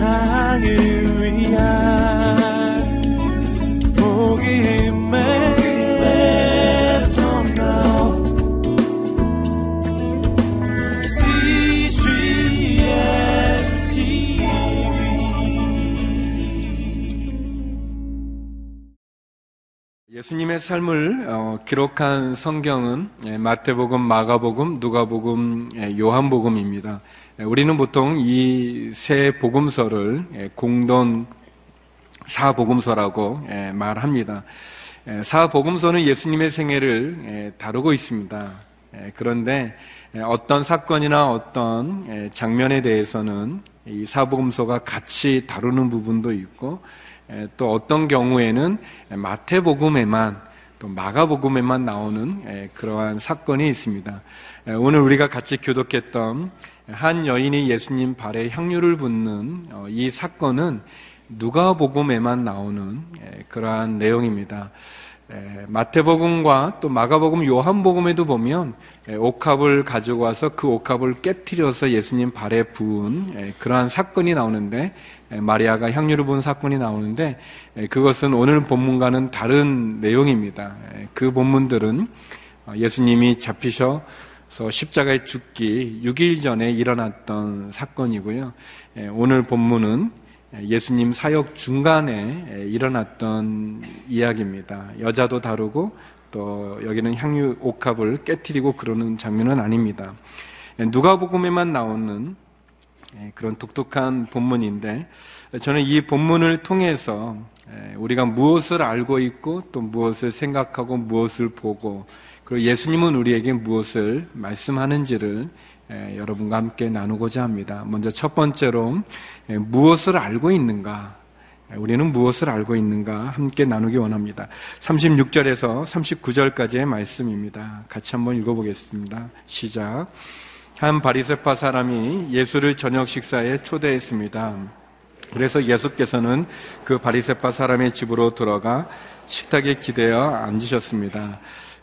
세상을 위한 복음의 예수님의 삶을 어, 기록한 성경은 예, 마태복음, 마가복음, 누가복음, 예, 요한복음입니다. 예, 우리는 보통 이 세 복음서를 공동 사복음서라고 말합니다. 사복음서는 예수님의 생애를 다루고 있습니다. 그런데 어떤 사건이나 어떤 장면에 대해서는 이 사복음서가 같이 다루는 부분도 있고 또 어떤 경우에는 마태복음에만 또 마가복음에만 나오는 그러한 사건이 있습니다. 오늘 우리가 같이 교독했던 한 여인이 예수님 발에 향유를 붓는 어, 이 사건은 누가복음에만 나오는 그러한 내용입니다. 마태복음과 또 마가복음, 요한복음에도 보면 옥합을 가지고 와서 그 옥합을 깨뜨려서 예수님 발에 부은 그러한 사건이 나오는데 마리아가 향유를 부은 사건이 나오는데 그것은 오늘 본문과는 다른 내용입니다. 그 본문들은 어, 예수님이 잡히셔 서 십자가에 죽기 6일 전에 일어났던 사건이고요. 오늘 본문은 예수님 사역 중간에 일어났던 이야기입니다. 여자도 다루고 또 여기는 향유 옥합을 깨뜨리고 그러는 장면은 아닙니다. 누가복음에만 나오는 그런 독특한 본문인데 저는 이 본문을 통해서 우리가 무엇을 알고 있고 또 무엇을 생각하고 무엇을 보고 그리고 예수님은 우리에게 무엇을 말씀하는지를 예, 여러분과 함께 나누고자 합니다. 먼저 첫 번째로 예, 무엇을 알고 있는가? 예, 우리는 무엇을 알고 있는가 함께 나누기 원합니다. 36절에서 39절까지의 말씀입니다. 같이 한번 읽어보겠습니다. 시작. 한 바리새파 사람이 예수를 저녁 식사에 초대했습니다. 그래서 예수께서는 그 바리새파 사람의 집으로 들어가 식탁에 기대어 앉으셨습니다.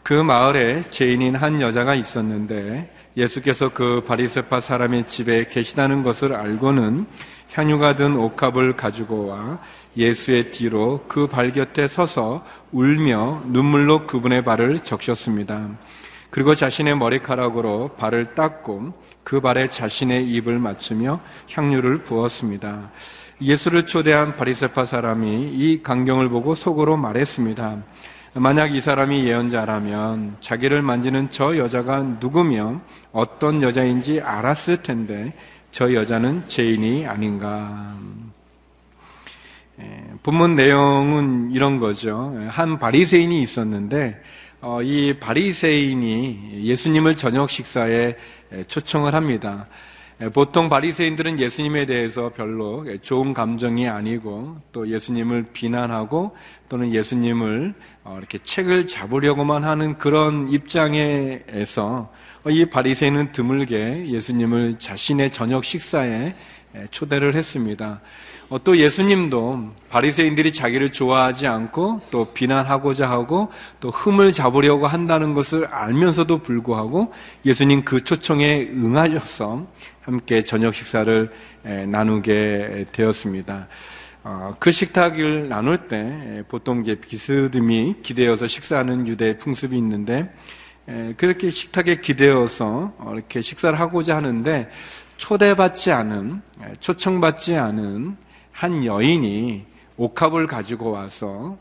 그 마을에 죄인인 한 여자가 있었는데 예수께서 그 바리세파 사람의 집에 계시다는 것을 알고는 향유가 든 옥합을 가지고 와 예수의 뒤로 그 발 곁에 서서 울며 눈물로 그분의 발을 적셨습니다. 그리고 자신의 머리카락으로 발을 닦고 그 발에 자신의 입을 맞추며 향유를 부었습니다. 예수를 초대한 바리세파 사람이 이 광경을 보고 속으로 말했습니다. 만약 이 사람이 예언자라면 자기를 만지는 저 여자가 누구며 어떤 여자인지 알았을 텐데 저 여자는 죄인이 아닌가. 예, 본문 내용은 이런 거죠. 한 바리새인이 있었는데 어, 이 바리새인이 예수님을 저녁 식사에 초청을 합니다. 예, 보통 바리새인들은 예수님에 대해서 별로 좋은 감정이 아니고 또 예수님을 비난하고 또는 예수님을 어, 이렇게 책을 잡으려고만 하는 그런 입장에서 이 바리새인은 드물게 예수님을 자신의 저녁 식사에 초대를 했습니다. 어, 또 예수님도 바리새인들이 자기를 좋아하지 않고 또 비난하고자 하고 또 흠을 잡으려고 한다는 것을 알면서도 불구하고 예수님 그 초청에 응하셔서 함께 저녁 식사를 나누게 되었습니다. 어, 그 식탁을 나눌 때 보통 비스듬히 기대어서 식사하는 유대 풍습이 있는데 그렇게 식탁에 기대어서 어, 이렇게 식사를 하고자 하는데 초대받지 않은 초청받지 않은 한 여인이 옥합을 가지고 와서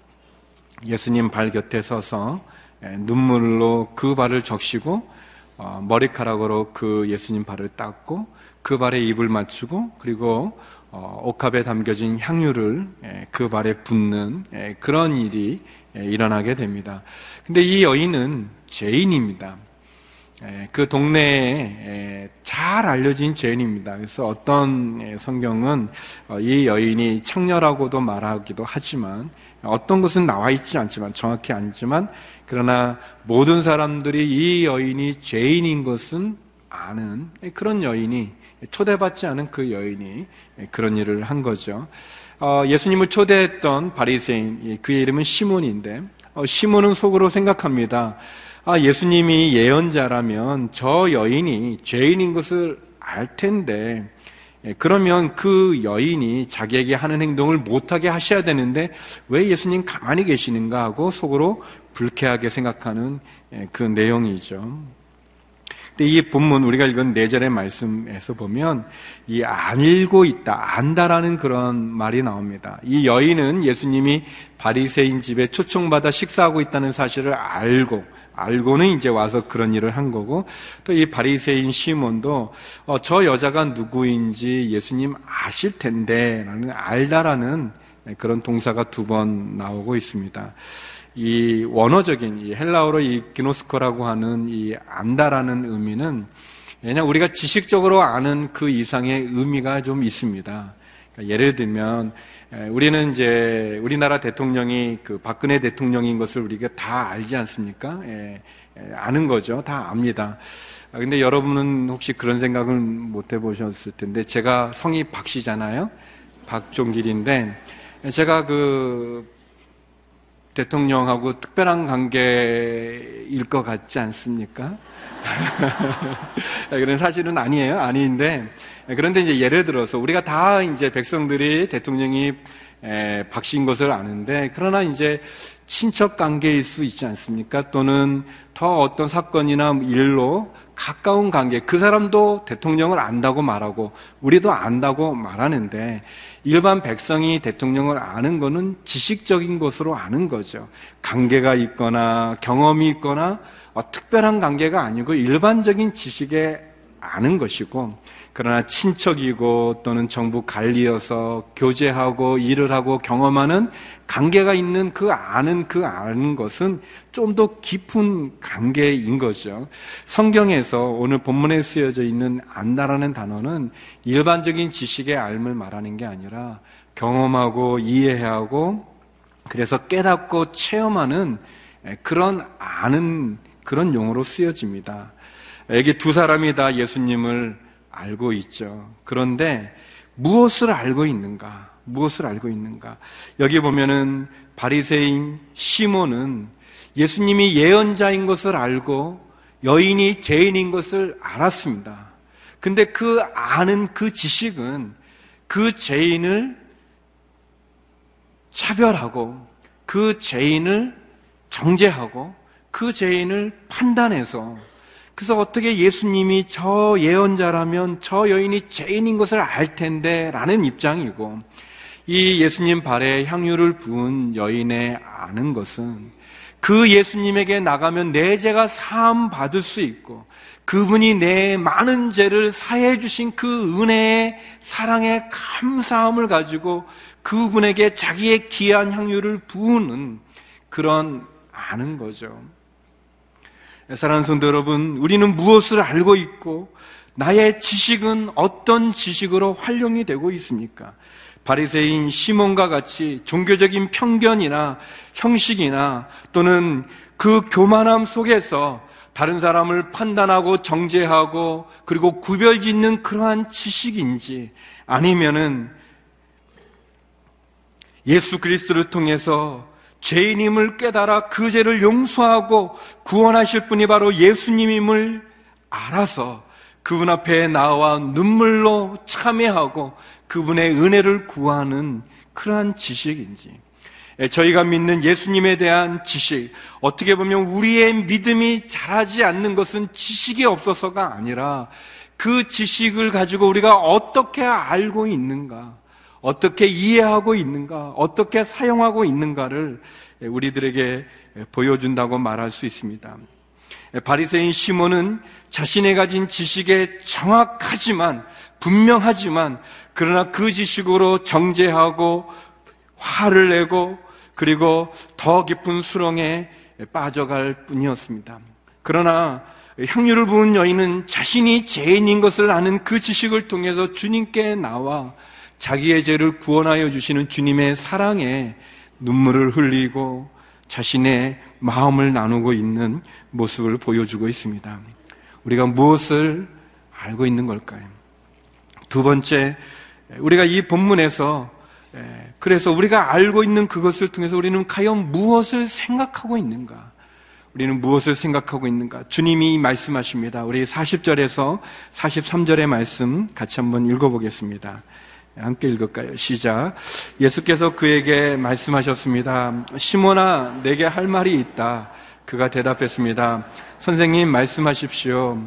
예수님 발 곁에 서서 눈물로 그 발을 적시고 어, 머리카락으로 그 예수님 발을 닦고 그 발에 입을 맞추고 그리고 어, 옥합에 담겨진 향유를 예, 그 발에 붓는 예, 그런 일이 예, 일어나게 됩니다. 근데 이 여인은 죄인입니다. 그 동네에 잘 알려진 죄인입니다. 그래서 어떤 성경은 어, 이 여인이 청녀라고도 말하기도 하지만 어떤 것은 나와 있지 않지만 정확히 아니지만 그러나 모든 사람들이 이 여인이 죄인인 것은 아는 그런 여인이 초대받지 않은 그 여인이 그런 일을 한 거죠. 어, 예수님을 초대했던 바리새인 그의 이름은 시몬인데 어, 시몬은 속으로 생각합니다. 아, 예수님이 예언자라면 저 여인이 죄인인 것을 알 텐데 예, 그러면 그 여인이 자기에게 하는 행동을 못하게 하셔야 되는데 왜 예수님 가만히 계시는가 하고 속으로 불쾌하게 생각하는 예, 그 내용이죠. 근데 이 본문 우리가 읽은 네 절의 말씀에서 보면 이 알고 있다, 안다라는 그런 말이 나옵니다. 이 여인은 예수님이 바리새인 집에 초청받아 식사하고 있다는 사실을 알고 알고는 이제 와서 그런 일을 한 거고 또 이 바리새인 시몬도 어, 저 여자가 누구인지 예수님 아실 텐데라는 알다라는 그런 동사가 두 번 나오고 있습니다. 이 원어적인 이 헬라어로 이 기노스코라고 하는 이 안다라는 의미는 왜냐 우리가 지식적으로 아는 그 이상의 의미가 좀 있습니다. 그러니까 예를 들면 우리는 이제 우리나라 대통령이 그 박근혜 대통령인 것을 우리가 다 알지 않습니까? 예, 아는 거죠. 다 압니다. 아, 근데 여러분은 혹시 그런 생각을 못 해보셨을 텐데 제가 성이 박씨잖아요. 박종길인데 제가 그 대통령하고 특별한 관계일 것 같지 않습니까? 그런 사실은 아니에요. 아닌데 그런데 이제 예를 들어서 우리가 다 이제 백성들이 대통령이 박신 것을 아는데 그러나 이제 친척 관계일 수 있지 않습니까? 또는 더 어떤 사건이나 일로 가까운 관계, 그 사람도 대통령을 안다고 말하고 우리도 안다고 말하는데 일반 백성이 대통령을 아는 것은 지식적인 것으로 아는 거죠. 관계가 있거나 경험이 있거나 어, 특별한 관계가 아니고 일반적인 지식에 아는 것이고 그러나 친척이고 또는 정부 관리여서 교제하고 일을 하고 경험하는 관계가 있는 그 아는 그 아는 것은 좀 더 깊은 관계인 거죠. 성경에서 오늘 본문에 쓰여져 있는 안다라는 단어는 일반적인 지식의 알을 말하는 게 아니라 경험하고 이해하고 그래서 깨닫고 체험하는 그런 아는 그런 용어로 쓰여집니다. 이게 두 사람이 다 예수님을 알고 있죠. 그런데 무엇을 알고 있는가? 무엇을 알고 있는가? 여기 보면은 바리새인 시몬은 예수님이 예언자인 것을 알고 여인이 죄인인 것을 알았습니다. 근데 그 아는 그 지식은 그 죄인을 차별하고 그 죄인을 정죄하고 그 죄인을 판단해서 그래서 어떻게 예수님이 저 예언자라면 저 여인이 죄인인 것을 알 텐데 라는 입장이고 이 예수님 발에 향유를 부은 여인의 아는 것은 그 예수님에게 나가면 내 죄가 사함 받을 수 있고 그분이 내 많은 죄를 사해 주신 그 은혜의 사랑의 감사함을 가지고 그분에게 자기의 귀한 향유를 부으는 그런 아는 거죠. 사랑하는 성도 여러분, 우리는 무엇을 알고 있고 나의 지식은 어떤 지식으로 활용이 되고 있습니까? 바리새인 시몬과 같이 종교적인 편견이나 형식이나 또는 그 교만함 속에서 다른 사람을 판단하고 정죄하고 그리고 구별 짓는 그러한 지식인지 아니면은 예수 그리스도를 통해서 죄인임을 깨달아 그 죄를 용서하고 구원하실 분이 바로 예수님임을 알아서 그분 앞에 나와 눈물로 참여하고 그분의 은혜를 구하는 그러한 지식인지. 예, 저희가 믿는 예수님에 대한 지식 어떻게 보면 우리의 믿음이 자라지 않는 것은 지식이 없어서가 아니라 그 지식을 가지고 우리가 어떻게 알고 있는가 어떻게 이해하고 있는가, 어떻게 사용하고 있는가를 우리들에게 보여준다고 말할 수 있습니다. 바리새인 시몬은 자신의 가진 지식에 정확하지만 분명하지만 그러나 그 지식으로 정죄하고 화를 내고 그리고 더 깊은 수렁에 빠져갈 뿐이었습니다. 그러나 향유를 부은 여인은 자신이 죄인인 것을 아는 그 지식을 통해서 주님께 나와 자기의 죄를 구원하여 주시는 주님의 사랑에 눈물을 흘리고 자신의 마음을 나누고 있는 모습을 보여주고 있습니다. 우리가 무엇을 알고 있는 걸까요? 두 번째, 우리가 이 본문에서 그래서 우리가 알고 있는 그것을 통해서 우리는 과연 무엇을 생각하고 있는가? 우리는 무엇을 생각하고 있는가? 주님이 말씀하십니다. 우리 40절에서 43절의 말씀 같이 한번 읽어보겠습니다. 함께 읽을까요? 시작. 예수께서 그에게 말씀하셨습니다. 시몬아, 내게 할 말이 있다. 그가 대답했습니다. 선생님, 말씀하십시오.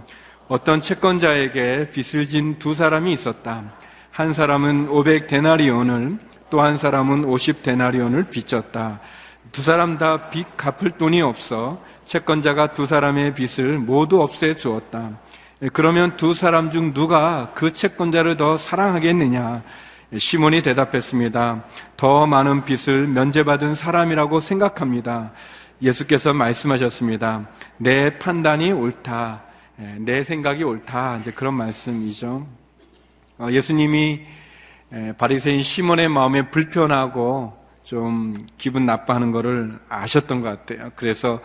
어떤 채권자에게 빚을 진 두 사람이 있었다. 한 사람은 500 데나리온을 또 한 사람은 50 데나리온을 빚졌다. 두 사람 다 빚 갚을 돈이 없어 채권자가 두 사람의 빚을 모두 없애 주었다. 예, 그러면 두 사람 중 누가 그 채권자를 더 사랑하겠느냐? 예, 시몬이 대답했습니다. 더 많은 빚을 면제받은 사람이라고 생각합니다. 예수께서 말씀하셨습니다. 내 판단이 옳다. 예, 내 생각이 옳다. 이제 그런 말씀이죠. 어, 예수님이 바리새인 시몬의 마음에 불편하고 좀 기분 나빠하는 것을 아셨던 것 같아요. 그래서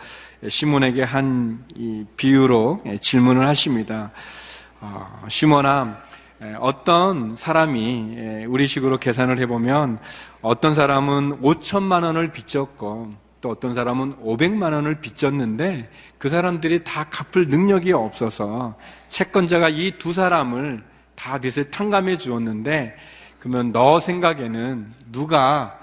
시몬에게 한 비유로 질문을 하십니다. 어, 시몬아, 어떤 사람이 우리 식으로 계산을 해보면 어떤 사람은 5천만 원을 빚졌고 또 어떤 사람은 500만 원을 빚졌는데 그 사람들이 다 갚을 능력이 없어서 채권자가 이 두 사람을 다 빚을 탕감해 주었는데 그러면 너 생각에는 누가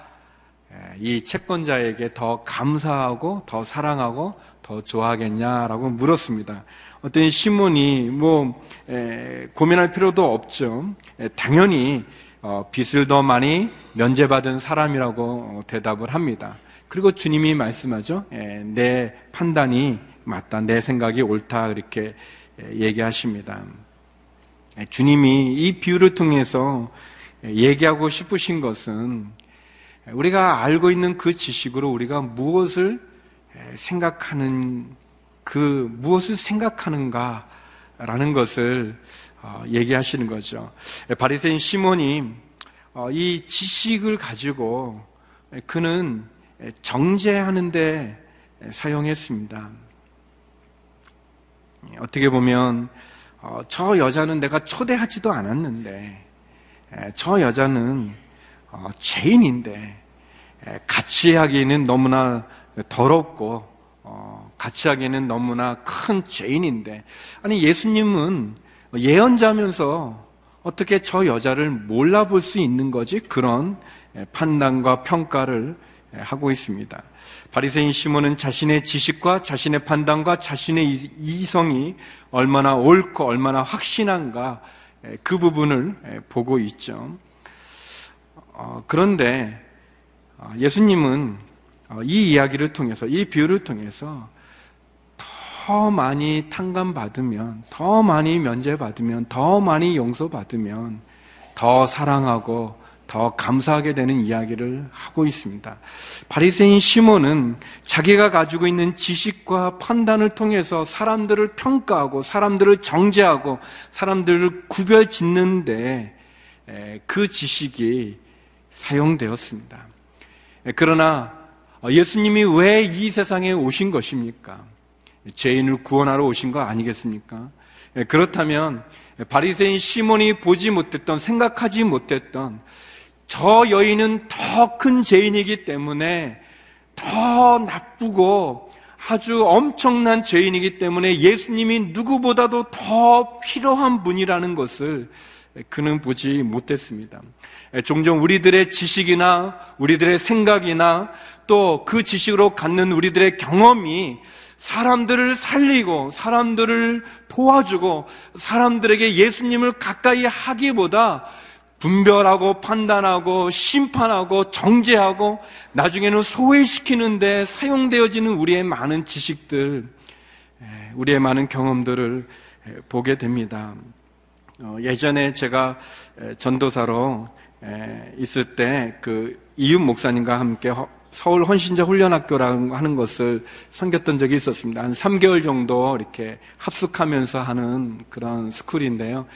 이 채권자에게 더 감사하고 더 사랑하고 더 좋아하겠냐라고 물었습니다. 어떤 시몬이 뭐 에, 고민할 필요도 없죠. 에, 당연히 어, 빚을 더 많이 면제받은 사람이라고 어, 대답을 합니다. 그리고 주님이 말씀하죠. 에, 내 판단이 맞다, 내 생각이 옳다 이렇게 얘기하십니다. 주님이 이 비유를 통해서 얘기하고 싶으신 것은 우리가 알고 있는 그 지식으로 우리가 무엇을 생각하는 그 무엇을 생각하는가라는 것을 어, 얘기하시는 거죠. 바리새인 시몬이 어, 이 지식을 가지고 그는 정제하는데 사용했습니다. 어떻게 보면 어, 저 여자는 내가 초대하지도 않았는데 저 여자는 죄인인데 같이 하기에는 너무나 더럽고 어, 같이 하기에는 너무나 큰 죄인인데 아니 예수님은 예언자면서 어떻게 저 여자를 몰라볼 수 있는 거지 그런 판단과 평가를 하고 있습니다. 바리새인 시몬은 자신의 지식과 자신의 판단과 자신의 이성이 얼마나 옳고 얼마나 확신한가 그 부분을 보고 있죠. 어, 그런데 어, 예수님은 어, 이 이야기를 통해서, 이 비유를 통해서 더 많이 탕감받으면, 더 많이 면제받으면, 더 많이 용서받으면, 더 사랑하고, 더 감사하게 되는 이야기를 하고 있습니다. 바리새인 시몬은 자기가 가지고 있는 지식과 판단을 통해서 사람들을 평가하고 사람들을 정죄하고 사람들을 구별 짓는데 그 지식이 사용되었습니다. 그러나 어, 예수님이 왜 이 세상에 오신 것입니까? 죄인을 구원하러 오신 거 아니겠습니까? 예, 그렇다면 바리새인 시몬이 보지 못했던 생각하지 못했던 저 여인은 더 큰 죄인이기 때문에 더 나쁘고 아주 엄청난 죄인이기 때문에 예수님이 누구보다도 더 필요한 분이라는 것을 그는 보지 못했습니다. 종종 우리들의 지식이나 우리들의 생각이나 또 그 지식으로 갖는 우리들의 경험이 사람들을 살리고 사람들을 도와주고 사람들에게 예수님을 가까이 하기보다 분별하고 판단하고 심판하고 정죄하고 나중에는 소외시키는데 사용되어지는 우리의 많은 지식들, 우리의 많은 경험들을 보게 됩니다. 어, 예전에 제가 전도사로 있을 때 그 이윤 목사님과 함께 서울 헌신자 훈련학교라고 하는 것을 섬겼던 적이 있었습니다. 한 3개월 정도 이렇게 합숙하면서 하는 그런 스쿨인데요.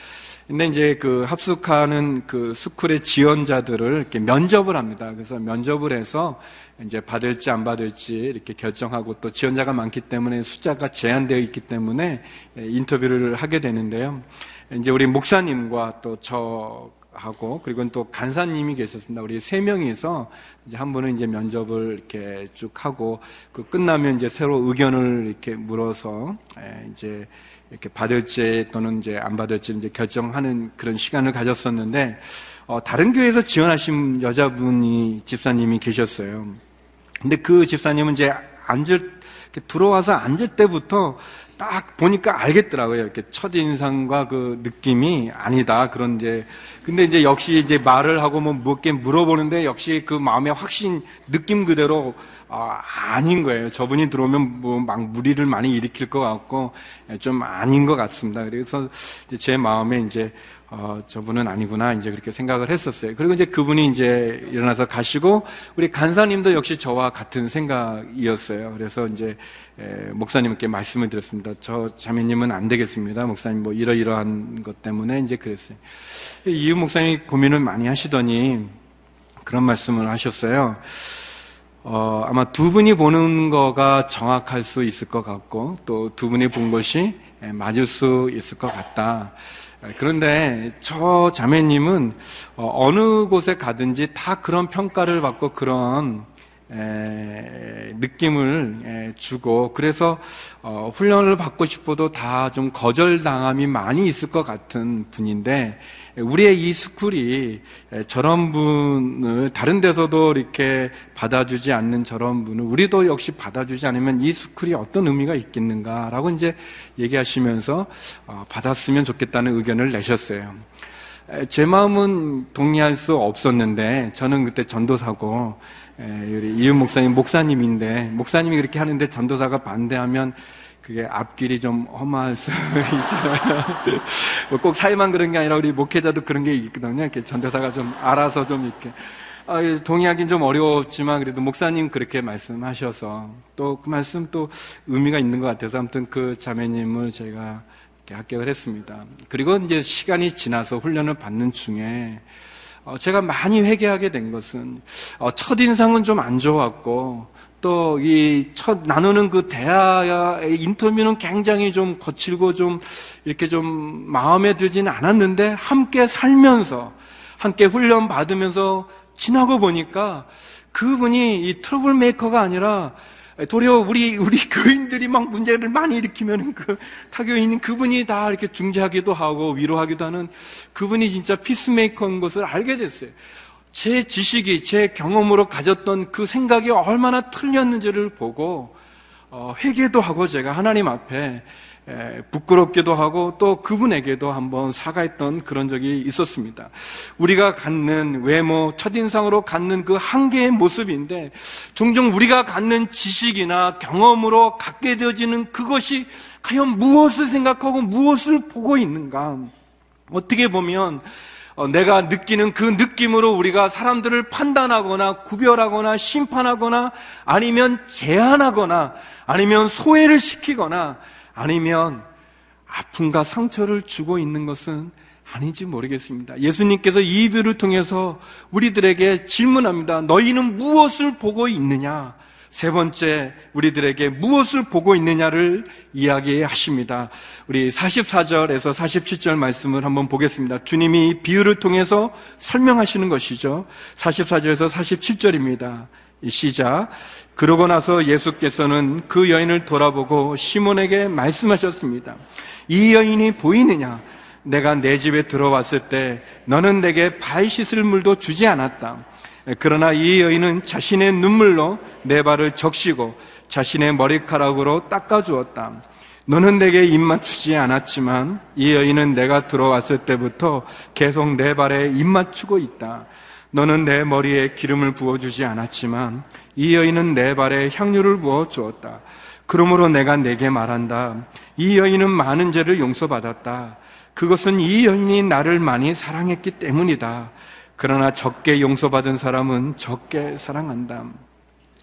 근데 이제 그 합숙하는 그 스쿨의 지원자들을 이렇게 면접을 합니다. 그래서 면접을 해서 이제 받을지 안 받을지 이렇게 결정하고 또 지원자가 많기 때문에 숫자가 제한되어 있기 때문에 인터뷰를 하게 되는데요. 이제 우리 목사님과 또 저 하고 그리고 또 간사님이 계셨습니다. 우리 세 명이서 이제 한 분은 이제 면접을 이렇게 쭉 하고 그 끝나면 이제 새로 의견을 이렇게 물어서 예, 이제 이렇게 받을지 또는 이제 안 받을지 이제 결정하는 그런 시간을 가졌었는데 어, 다른 교회에서 지원하신 여자분이 집사님이 계셨어요. 근데 그 집사님은 이제 앉을 들어와서 앉을 때부터 딱 보니까 알겠더라고요. 이렇게 첫 인상과 그 느낌이 아니다. 그런 이제 근데 이제 역시 이제 말을 하고 뭐 몇개 물어보는데 역시 그 마음의 확신 느낌 그대로 아, 아닌 거예요. 저분이 들어오면 뭐 막 무리를 많이 일으킬 것 같고 좀 아닌 것 같습니다. 그래서 제 마음에 이제 어, 저분은 아니구나, 이제 그렇게 생각을 했었어요. 그리고 이제 그분이 이제 일어나서 가시고, 우리 간사님도 역시 저와 같은 생각이었어요. 그래서 이제, 에, 목사님께 말씀을 드렸습니다. 저 자매님은 안 되겠습니다. 목사님 뭐 이러이러한 것 때문에 이제 그랬어요. 이유 목사님이 고민을 많이 하시더니 그런 말씀을 하셨어요. 어, 아마 두 분이 보는 거가 정확할 수 있을 것 같고, 또 두 분이 본 것이 맞을 수 있을 것 같다. 그런데 저 자매님은 어, 어느 곳에 가든지 다 그런 평가를 받고 그런 에, 느낌을 에, 주고 그래서 어, 훈련을 받고 싶어도 다 좀 거절당함이 많이 있을 것 같은 분인데 우리의 이 스쿨이 에, 저런 분을 다른 데서도 이렇게 받아주지 않는 저런 분을 우리도 역시 받아주지 않으면 이 스쿨이 어떤 의미가 있겠는가라고 이제 얘기하시면서 어, 받았으면 좋겠다는 의견을 내셨어요. 제 마음은 동의할 수 없었는데 저는 그때 전도사고 예, 우리 이윤 목사님 목사님인데 목사님이 그렇게 하는데 전도사가 반대하면 그게 앞길이 좀 험할 수 있잖아요. 뭐꼭 사회만 그런 게 아니라 우리 목회자도 그런 게 있거든요. 이렇게 전도사가 좀 알아서 좀 이렇게 아, 동의하기는 좀 어려웠지만 그래도 목사님 그렇게 말씀하셔서 또 그 말씀 또 의미가 있는 것 같아서 아무튼 그 자매님을 제가 합격을 했습니다. 그리고 이제 시간이 지나서 훈련을 받는 중에 어, 제가 많이 회개하게 된 것은 어, 첫 인상은 좀 안 좋았고 또 이 첫 나누는 그 대화의 인터뷰는 굉장히 좀 거칠고 좀 이렇게 좀 마음에 들지는 않았는데 함께 살면서 함께 훈련 받으면서 지나고 보니까 그분이 이 trouble maker가 아니라 도리어 우리 우리 교인들이 막 문제를 많이 일으키면 그 타교인인 그분이 다 이렇게 중재하기도 하고 위로하기도 하는 그분이 진짜 peacemaker인 것을 알게 됐어요. 제 지식이 제 경험으로 가졌던 그 생각이 얼마나 틀렸는지를 보고 어, 회개도 하고 제가 하나님 앞에 부끄럽기도 하고 또 그분에게도 한번 사과했던 그런 적이 있었습니다. 우리가 갖는 외모, 첫인상으로 갖는 그 한계의 모습인데 종종 우리가 갖는 지식이나 경험으로 갖게 되어지는 그것이 과연 무엇을 생각하고 무엇을 보고 있는가? 어떻게 보면 어, 내가 느끼는 그 느낌으로 우리가 사람들을 판단하거나 구별하거나 심판하거나 아니면 제한하거나 아니면 소외를 시키거나 아니면 아픔과 상처를 주고 있는 것은 아닌지 모르겠습니다. 예수님께서 이 이별을 통해서 우리들에게 질문합니다. 너희는 무엇을 보고 있느냐? 세 번째, 우리들에게 무엇을 보고 있느냐를 이야기하십니다. 우리 44절에서 47절 말씀을 한번 보겠습니다. 주님이 비유를 통해서 설명하시는 것이죠. 44절에서 47절입니다. 시작. 그러고 나서 예수께서는 그 여인을 돌아보고 시몬에게 말씀하셨습니다. 이 여인이 보이느냐? 내가 내 집에 들어왔을 때 너는 내게 발 씻을 물도 주지 않았다. 그러나 이 여인은 자신의 눈물로 내 발을 적시고 자신의 머리카락으로 닦아주었다. 너는 내게 입 맞추지 않았지만 이 여인은 내가 들어왔을 때부터 계속 내 발에 입 맞추고 있다. 너는 내 머리에 기름을 부어주지 않았지만 이 여인은 내 발에 향유를 부어 주었다. 그러므로 내가 내게 말한다. 이 여인은 많은 죄를 용서받았다. 그것은 이 여인이 나를 많이 사랑했기 때문이다. 그러나 적게 용서받은 사람은 적게 사랑한다.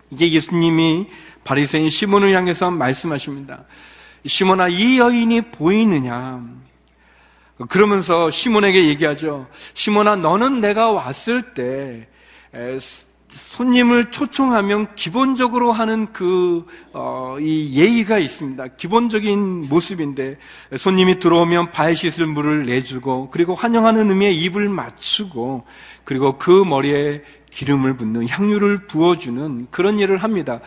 이제 예수님이 바리새인 시몬을 향해서 말씀하십니다. 시몬아 이 여인이 보이느냐? 그러면서 시몬에게 얘기하죠. 시몬아 너는 내가 왔을 때 손님을 초청하면 기본적으로 하는 그, 어, 이 예의가 있습니다. 기본적인 모습인데, 손님이 들어오면 발 씻을 물을 내주고, 그리고 환영하는 의미의 입을 맞추고, 그리고 그 머리에 기름을 붓는 향유를 부어주는 그런 일을 합니다.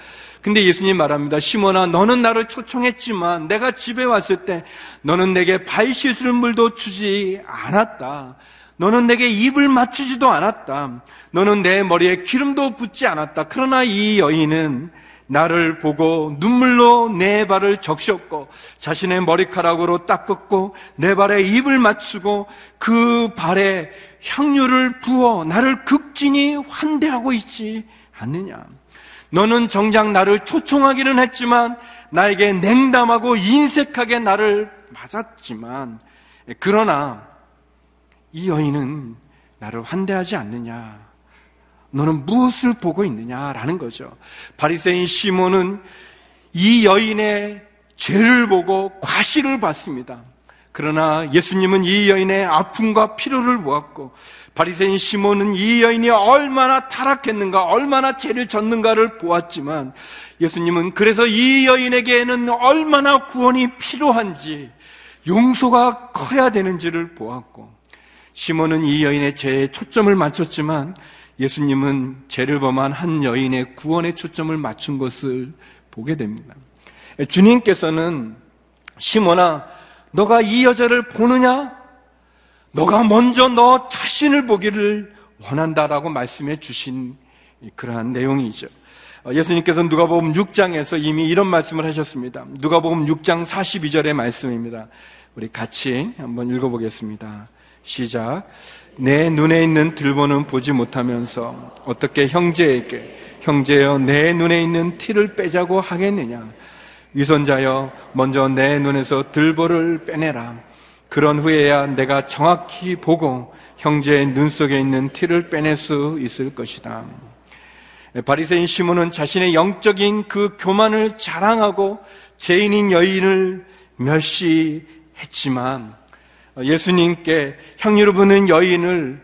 근데 예수님 말합니다. 시몬아, 너는 나를 초청했지만 내가 집에 왔을 때 너는 내게 발 씻을 물도 주지 않았다. 너는 내게 입을 맞추지도 않았다. 너는 내 머리에 기름도 붓지 않았다. 그러나 이 여인은 나를 보고 눈물로 내 발을 적셨고 자신의 머리카락으로 닦았고 내 발에 입을 맞추고 그 발에 향유를 부어 나를 극진히 환대하고 있지 않느냐. 너는 정작 나를 초청하기는 했지만 나에게 냉담하고 인색하게 나를 맞았지만 그러나 이 여인은 나를 환대하지 않느냐. 너는 무엇을 보고 있느냐라는 거죠. 바리새인 시몬은 이 여인의 죄를 보고 과실을 받습니다. 그러나 예수님은 이 여인의 아픔과 필요를 보았고 바리새인 시몬은 이 여인이 얼마나 타락했는가, 얼마나 죄를 졌는가를 보았지만 예수님은 그래서 이 여인에게는 얼마나 구원이 필요한지 용서가 커야 되는지를 보았고 시몬은 이 여인의 죄에 초점을 맞췄지만 예수님은 죄를 범한 한 여인의 구원에 초점을 맞춘 것을 보게 됩니다. 주님께서는 시몬아, 너가 이 여자를 보느냐? 너가 먼저 너 자신을 보기를 원한다라고 말씀해 주신 그러한 내용이죠. 예수님께서 누가복음 6장에서 이미 이런 말씀을 하셨습니다. 누가복음 6장 42절의 말씀입니다. 우리 같이 한번 읽어보겠습니다. 시작. 내 눈에 있는 들보는 보지 못하면서 어떻게 형제에게 형제여 내 눈에 있는 티를 빼자고 하겠느냐. 위선자여 먼저 내 눈에서 들보를 빼내라. 그런 후에야 내가 정확히 보고 형제의 눈 속에 있는 티를 빼낼 수 있을 것이다. 바리새인 시몬은 자신의 영적인 그 교만을 자랑하고 죄인인 여인을 멸시했지만 예수님께 향유를 부는 여인을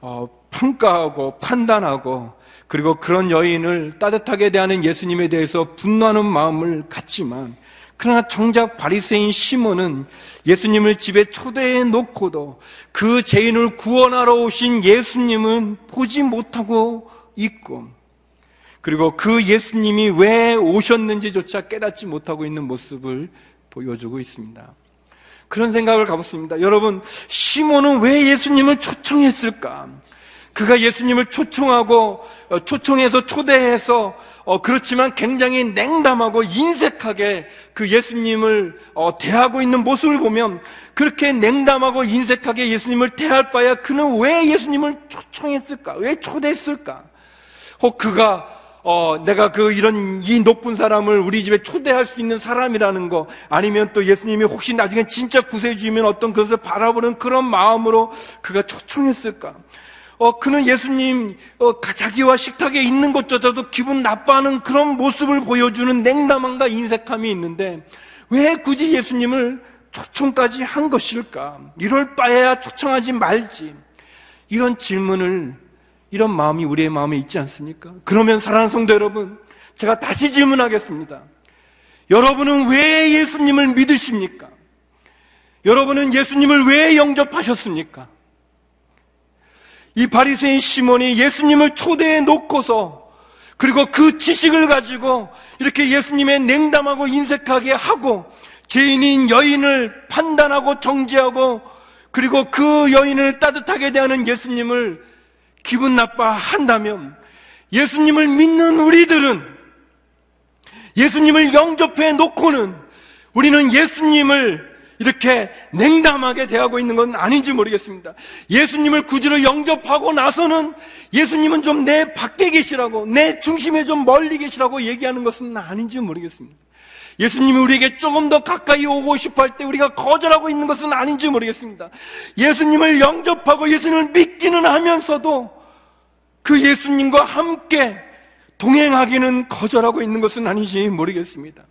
어, 평가하고 판단하고 그리고 그런 여인을 따뜻하게 대하는 예수님에 대해서 분노하는 마음을 갖지만 그러나 정작 바리새인 시몬은 예수님을 집에 초대해 놓고도 그 죄인을 구원하러 오신 예수님은 보지 못하고 있고 그리고 그 예수님이 왜 오셨는지조차 깨닫지 못하고 있는 모습을 보여주고 있습니다. 그런 생각을 가봤습니다. 여러분, 시몬은 왜 예수님을 초청했을까? 그가 예수님을 초청하고 어, 초청해서 초대해서 어, 그렇지만 굉장히 냉담하고 인색하게 그 예수님을 어, 대하고 있는 모습을 보면 그렇게 냉담하고 인색하게 예수님을 대할 바야 그는 왜 예수님을 초청했을까? 왜 초대했을까? 혹 그가 어, 내가 그 이런 이 높은 사람을 우리 집에 초대할 수 있는 사람이라는 거 아니면 또 예수님이 혹시 나중에 진짜 구세주이면 어떤 것을 바라보는 그런 마음으로 그가 초청했을까? 어, 그는 예수님 어, 자기와 식탁에 있는 것조차도 기분 나빠하는 그런 모습을 보여주는 냉담함과 인색함이 있는데 왜 굳이 예수님을 초청까지 한 것일까? 이럴 바에야 초청하지 말지. 이런 질문을 이런 마음이 우리의 마음에 있지 않습니까? 그러면 사랑하는 성도 여러분, 제가 다시 질문하겠습니다. 여러분은 왜 예수님을 믿으십니까? 여러분은 예수님을 왜 영접하셨습니까? 이 바리새인 시몬이 예수님을 초대해 놓고서 그리고 그 지식을 가지고 이렇게 예수님의 냉담하고 인색하게 하고 죄인인 여인을 판단하고 정죄하고 그리고 그 여인을 따뜻하게 대하는 예수님을 기분 나빠한다면 예수님을 믿는 우리들은 예수님을 영접해 놓고는 우리는 예수님을 이렇게 냉담하게 대하고 있는 건 아닌지 모르겠습니다. 예수님을 구주로 영접하고 나서는 예수님은 좀 내 밖에 계시라고, 내 중심에 좀 멀리 계시라고 얘기하는 것은 아닌지 모르겠습니다. 예수님이 우리에게 조금 더 가까이 오고 싶어 할 때 우리가 거절하고 있는 것은 아닌지 모르겠습니다. 예수님을 영접하고 예수님을 믿기는 하면서도 그 예수님과 함께 동행하기는 거절하고 있는 것은 아닌지 모르겠습니다.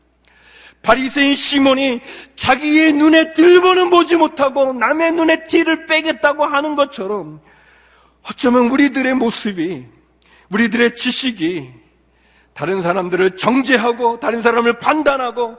바리새인 시몬이 자기의 눈에 들보는 보지 못하고 남의 눈에 티를 빼겠다고 하는 것처럼 어쩌면 우리들의 모습이 우리들의 지식이 다른 사람들을 정죄하고 다른 사람을 판단하고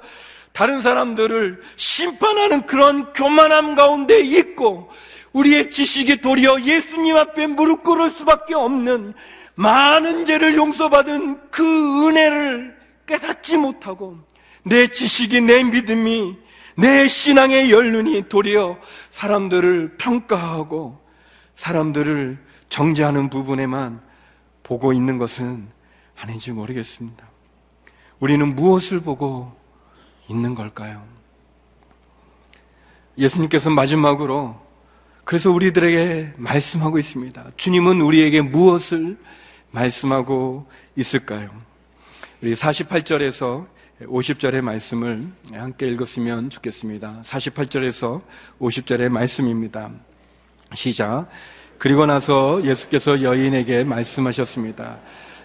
다른 사람들을 심판하는 그런 교만함 가운데 있고 우리의 지식이 도리어 예수님 앞에 무릎 꿇을 수밖에 없는 많은 죄를 용서받은 그 은혜를 깨닫지 못하고 내 지식이 내 믿음이 내 신앙의 연륜이 도리어 사람들을 평가하고 사람들을 정죄하는 부분에만 보고 있는 것은 아닌지 모르겠습니다. 우리는 무엇을 보고 있는 걸까요? 예수님께서 마지막으로 그래서 우리들에게 말씀하고 있습니다. 주님은 우리에게 무엇을 말씀하고 있을까요? 우리 48절에서 50절의 말씀을 함께 읽었으면 좋겠습니다. 48절에서 50절의 말씀입니다. 시작. 그리고 나서 예수께서 여인에게 말씀하셨습니다.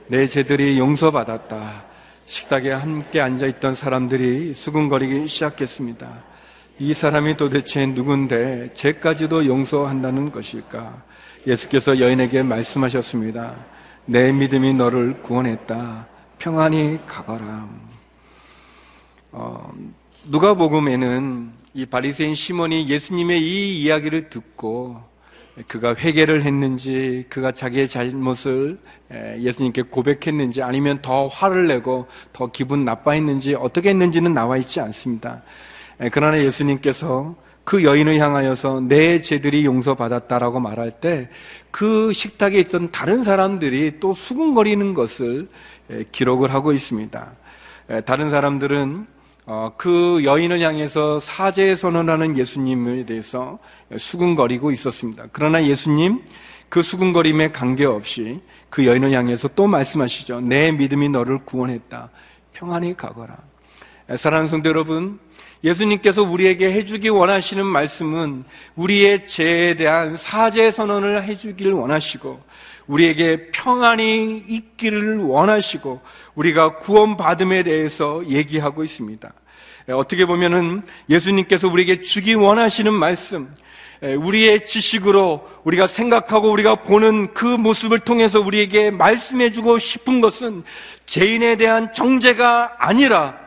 내 죄들이 용서받았다. 식탁에 함께 앉아있던 사람들이 수근거리기 시작했습니다. 이 사람이 도대체 누군데 죄까지도 용서한다는 것일까? 예수께서 여인에게 말씀하셨습니다. 내 믿음이 너를 구원했다. 평안히 가거라. 어, 누가복음에는 이 바리새인 시몬이 예수님의 이 이야기를 듣고 그가 회개를 했는지, 그가 자기의 잘못을 예수님께 고백했는지, 아니면 더 화를 내고 더 기분 나빠했는지, 어떻게 했는지는 나와 있지 않습니다. 그러나 예수님께서 그 여인을 향하여서 내 죄들이 용서받았다라고 말할 때 그 식탁에 있던 다른 사람들이 또 수군거리는 것을 기록을 하고 있습니다. 다른 사람들은 어, 그 여인을 향해서 사죄 선언하는 예수님에 대해서 수근거리고 있었습니다. 그러나 예수님 그 수근거림에 관계없이 그 여인을 향해서 또 말씀하시죠. 내 믿음이 너를 구원했다. 평안히 가거라. 사랑하는 성도 여러분, 예수님께서 우리에게 해주기 원하시는 말씀은 우리의 죄에 대한 사죄 선언을 해주기를 원하시고 우리에게 평안이 있기를 원하시고 우리가 구원받음에 대해서 얘기하고 있습니다. 어떻게 보면은 예수님께서 우리에게 주기 원하시는 말씀, 우리의 지식으로 우리가 생각하고 우리가 보는 그 모습을 통해서 우리에게 말씀해주고 싶은 것은 죄인에 대한 정죄가 아니라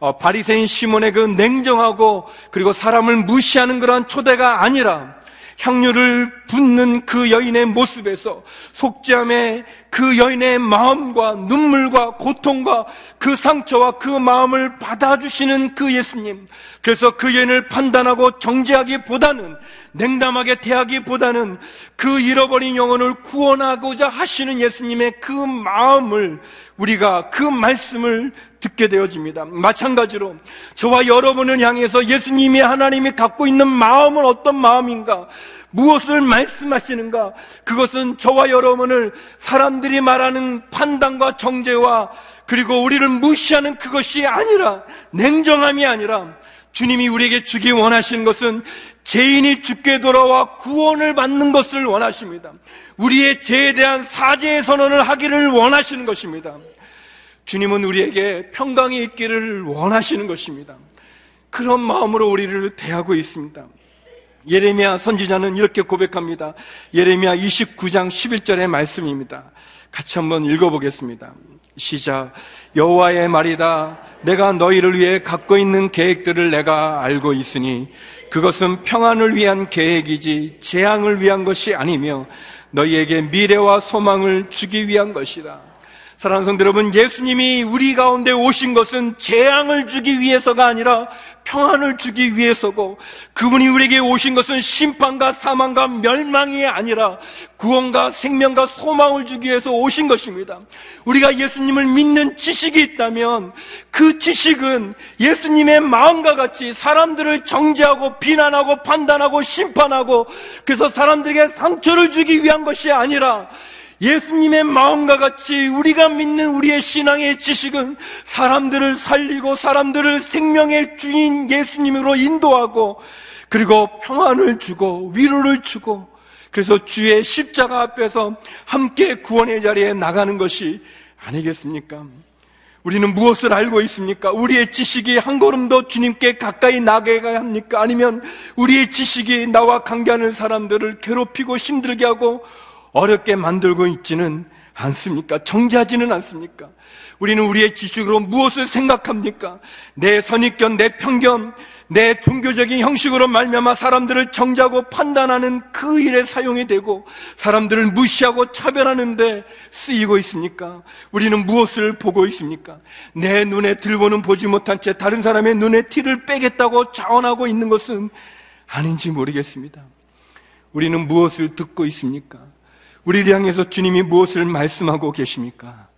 어, 바리새인 시몬의 그 냉정하고 그리고 사람을 무시하는 그런 초대가 아니라 향유를 붓는 그 여인의 모습에서 속죄함의 그 여인의 마음과 눈물과 고통과 그 상처와 그 마음을 받아주시는 그 예수님. 그래서 그 여인을 판단하고 정죄하기보다는 냉담하게 대하기보다는 그 잃어버린 영혼을 구원하고자 하시는 예수님의 그 마음을 우리가 그 말씀을 듣게 되어집니다. 마찬가지로 저와 여러분을 향해서 예수님이 하나님이 갖고 있는 마음은 어떤 마음인가? 무엇을 말씀하시는가? 그것은 저와 여러분을 사람들이 말하는 판단과 정죄와 그리고 우리를 무시하는 그것이 아니라 냉정함이 아니라 주님이 우리에게 주기 원하시는 것은 죄인이 죽게 돌아와 구원을 받는 것을 원하십니다. 우리의 죄에 대한 사죄의 선언을 하기를 원하시는 것입니다. 주님은 우리에게 평강이 있기를 원하시는 것입니다. 그런 마음으로 우리를 대하고 있습니다. 예레미야 선지자는 이렇게 고백합니다. 예레미야 29장 11절의 말씀입니다. 같이 한번 읽어보겠습니다. 시작. 여호와의 말이다. 내가 너희를 위해 갖고 있는 계획들을 내가 알고 있으니 그것은 평안을 위한 계획이지 재앙을 위한 것이 아니며 너희에게 미래와 소망을 주기 위한 것이다. 사랑하는 성도 여러분, 예수님이 우리 가운데 오신 것은 재앙을 주기 위해서가 아니라 평안을 주기 위해서고 그분이 우리에게 오신 것은 심판과 사망과 멸망이 아니라 구원과 생명과 소망을 주기 위해서 오신 것입니다. 우리가 예수님을 믿는 지식이 있다면 그 지식은 예수님의 마음과 같이 사람들을 정죄하고 비난하고 판단하고 심판하고 그래서 사람들에게 상처를 주기 위한 것이 아니라 예수님의 마음과 같이 우리가 믿는 우리의 신앙의 지식은 사람들을 살리고 사람들을 생명의 주인 예수님으로 인도하고 그리고 평안을 주고 위로를 주고 그래서 주의 십자가 앞에서 함께 구원의 자리에 나가는 것이 아니겠습니까? 우리는 무엇을 알고 있습니까? 우리의 지식이 한 걸음 더 주님께 가까이 나가야 합니까? 아니면 우리의 지식이 나와 관계하는 사람들을 괴롭히고 힘들게 하고 어렵게 만들고 있지는 않습니까? 정지하지는 않습니까? 우리는 우리의 지식으로 무엇을 생각합니까? 내 선입견, 내 편견, 내 종교적인 형식으로 말미암아 사람들을 정지하고 판단하는 그 일에 사용이 되고 사람들을 무시하고 차별하는데 쓰이고 있습니까? 우리는 무엇을 보고 있습니까? 내 눈에 들고는 보지 못한 채 다른 사람의 눈에 티를 빼겠다고 자원하고 있는 것은 아닌지 모르겠습니다. 우리는 무엇을 듣고 있습니까? 우리를 향해서 주님이 무엇을 말씀하고 계십니까?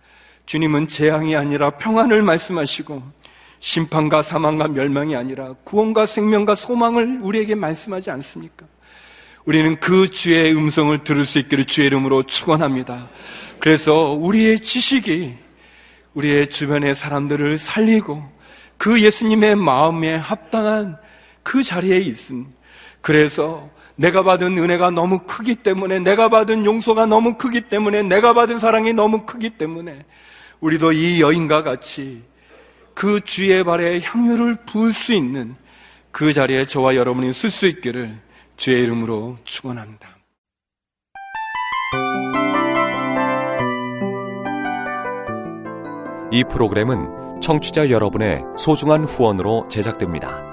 주님은 재앙이 아니라 평안을 말씀하시고 심판과 사망과 멸망이 아니라 구원과 생명과 소망을 우리에게 말씀하지 않습니까? 우리는 그 주의 음성을 들을 수 있기를 주의 이름으로 축원합니다. 그래서 우리의 지식이 우리의 주변의 사람들을 살리고 그 예수님의 마음에 합당한 그 자리에 있음. 그래서 내가 받은 은혜가 너무 크기 때문에, 내가 받은 용서가 너무 크기 때문에, 내가 받은 사랑이 너무 크기 때문에, 우리도 이 여인과 같이 그 주의 발에 향유를 부을 수 있는 그 자리에 저와 여러분이 쓸 수 있기를 주의 이름으로 축원합니다. 이 프로그램은 청취자 여러분의 소중한 후원으로 제작됩니다.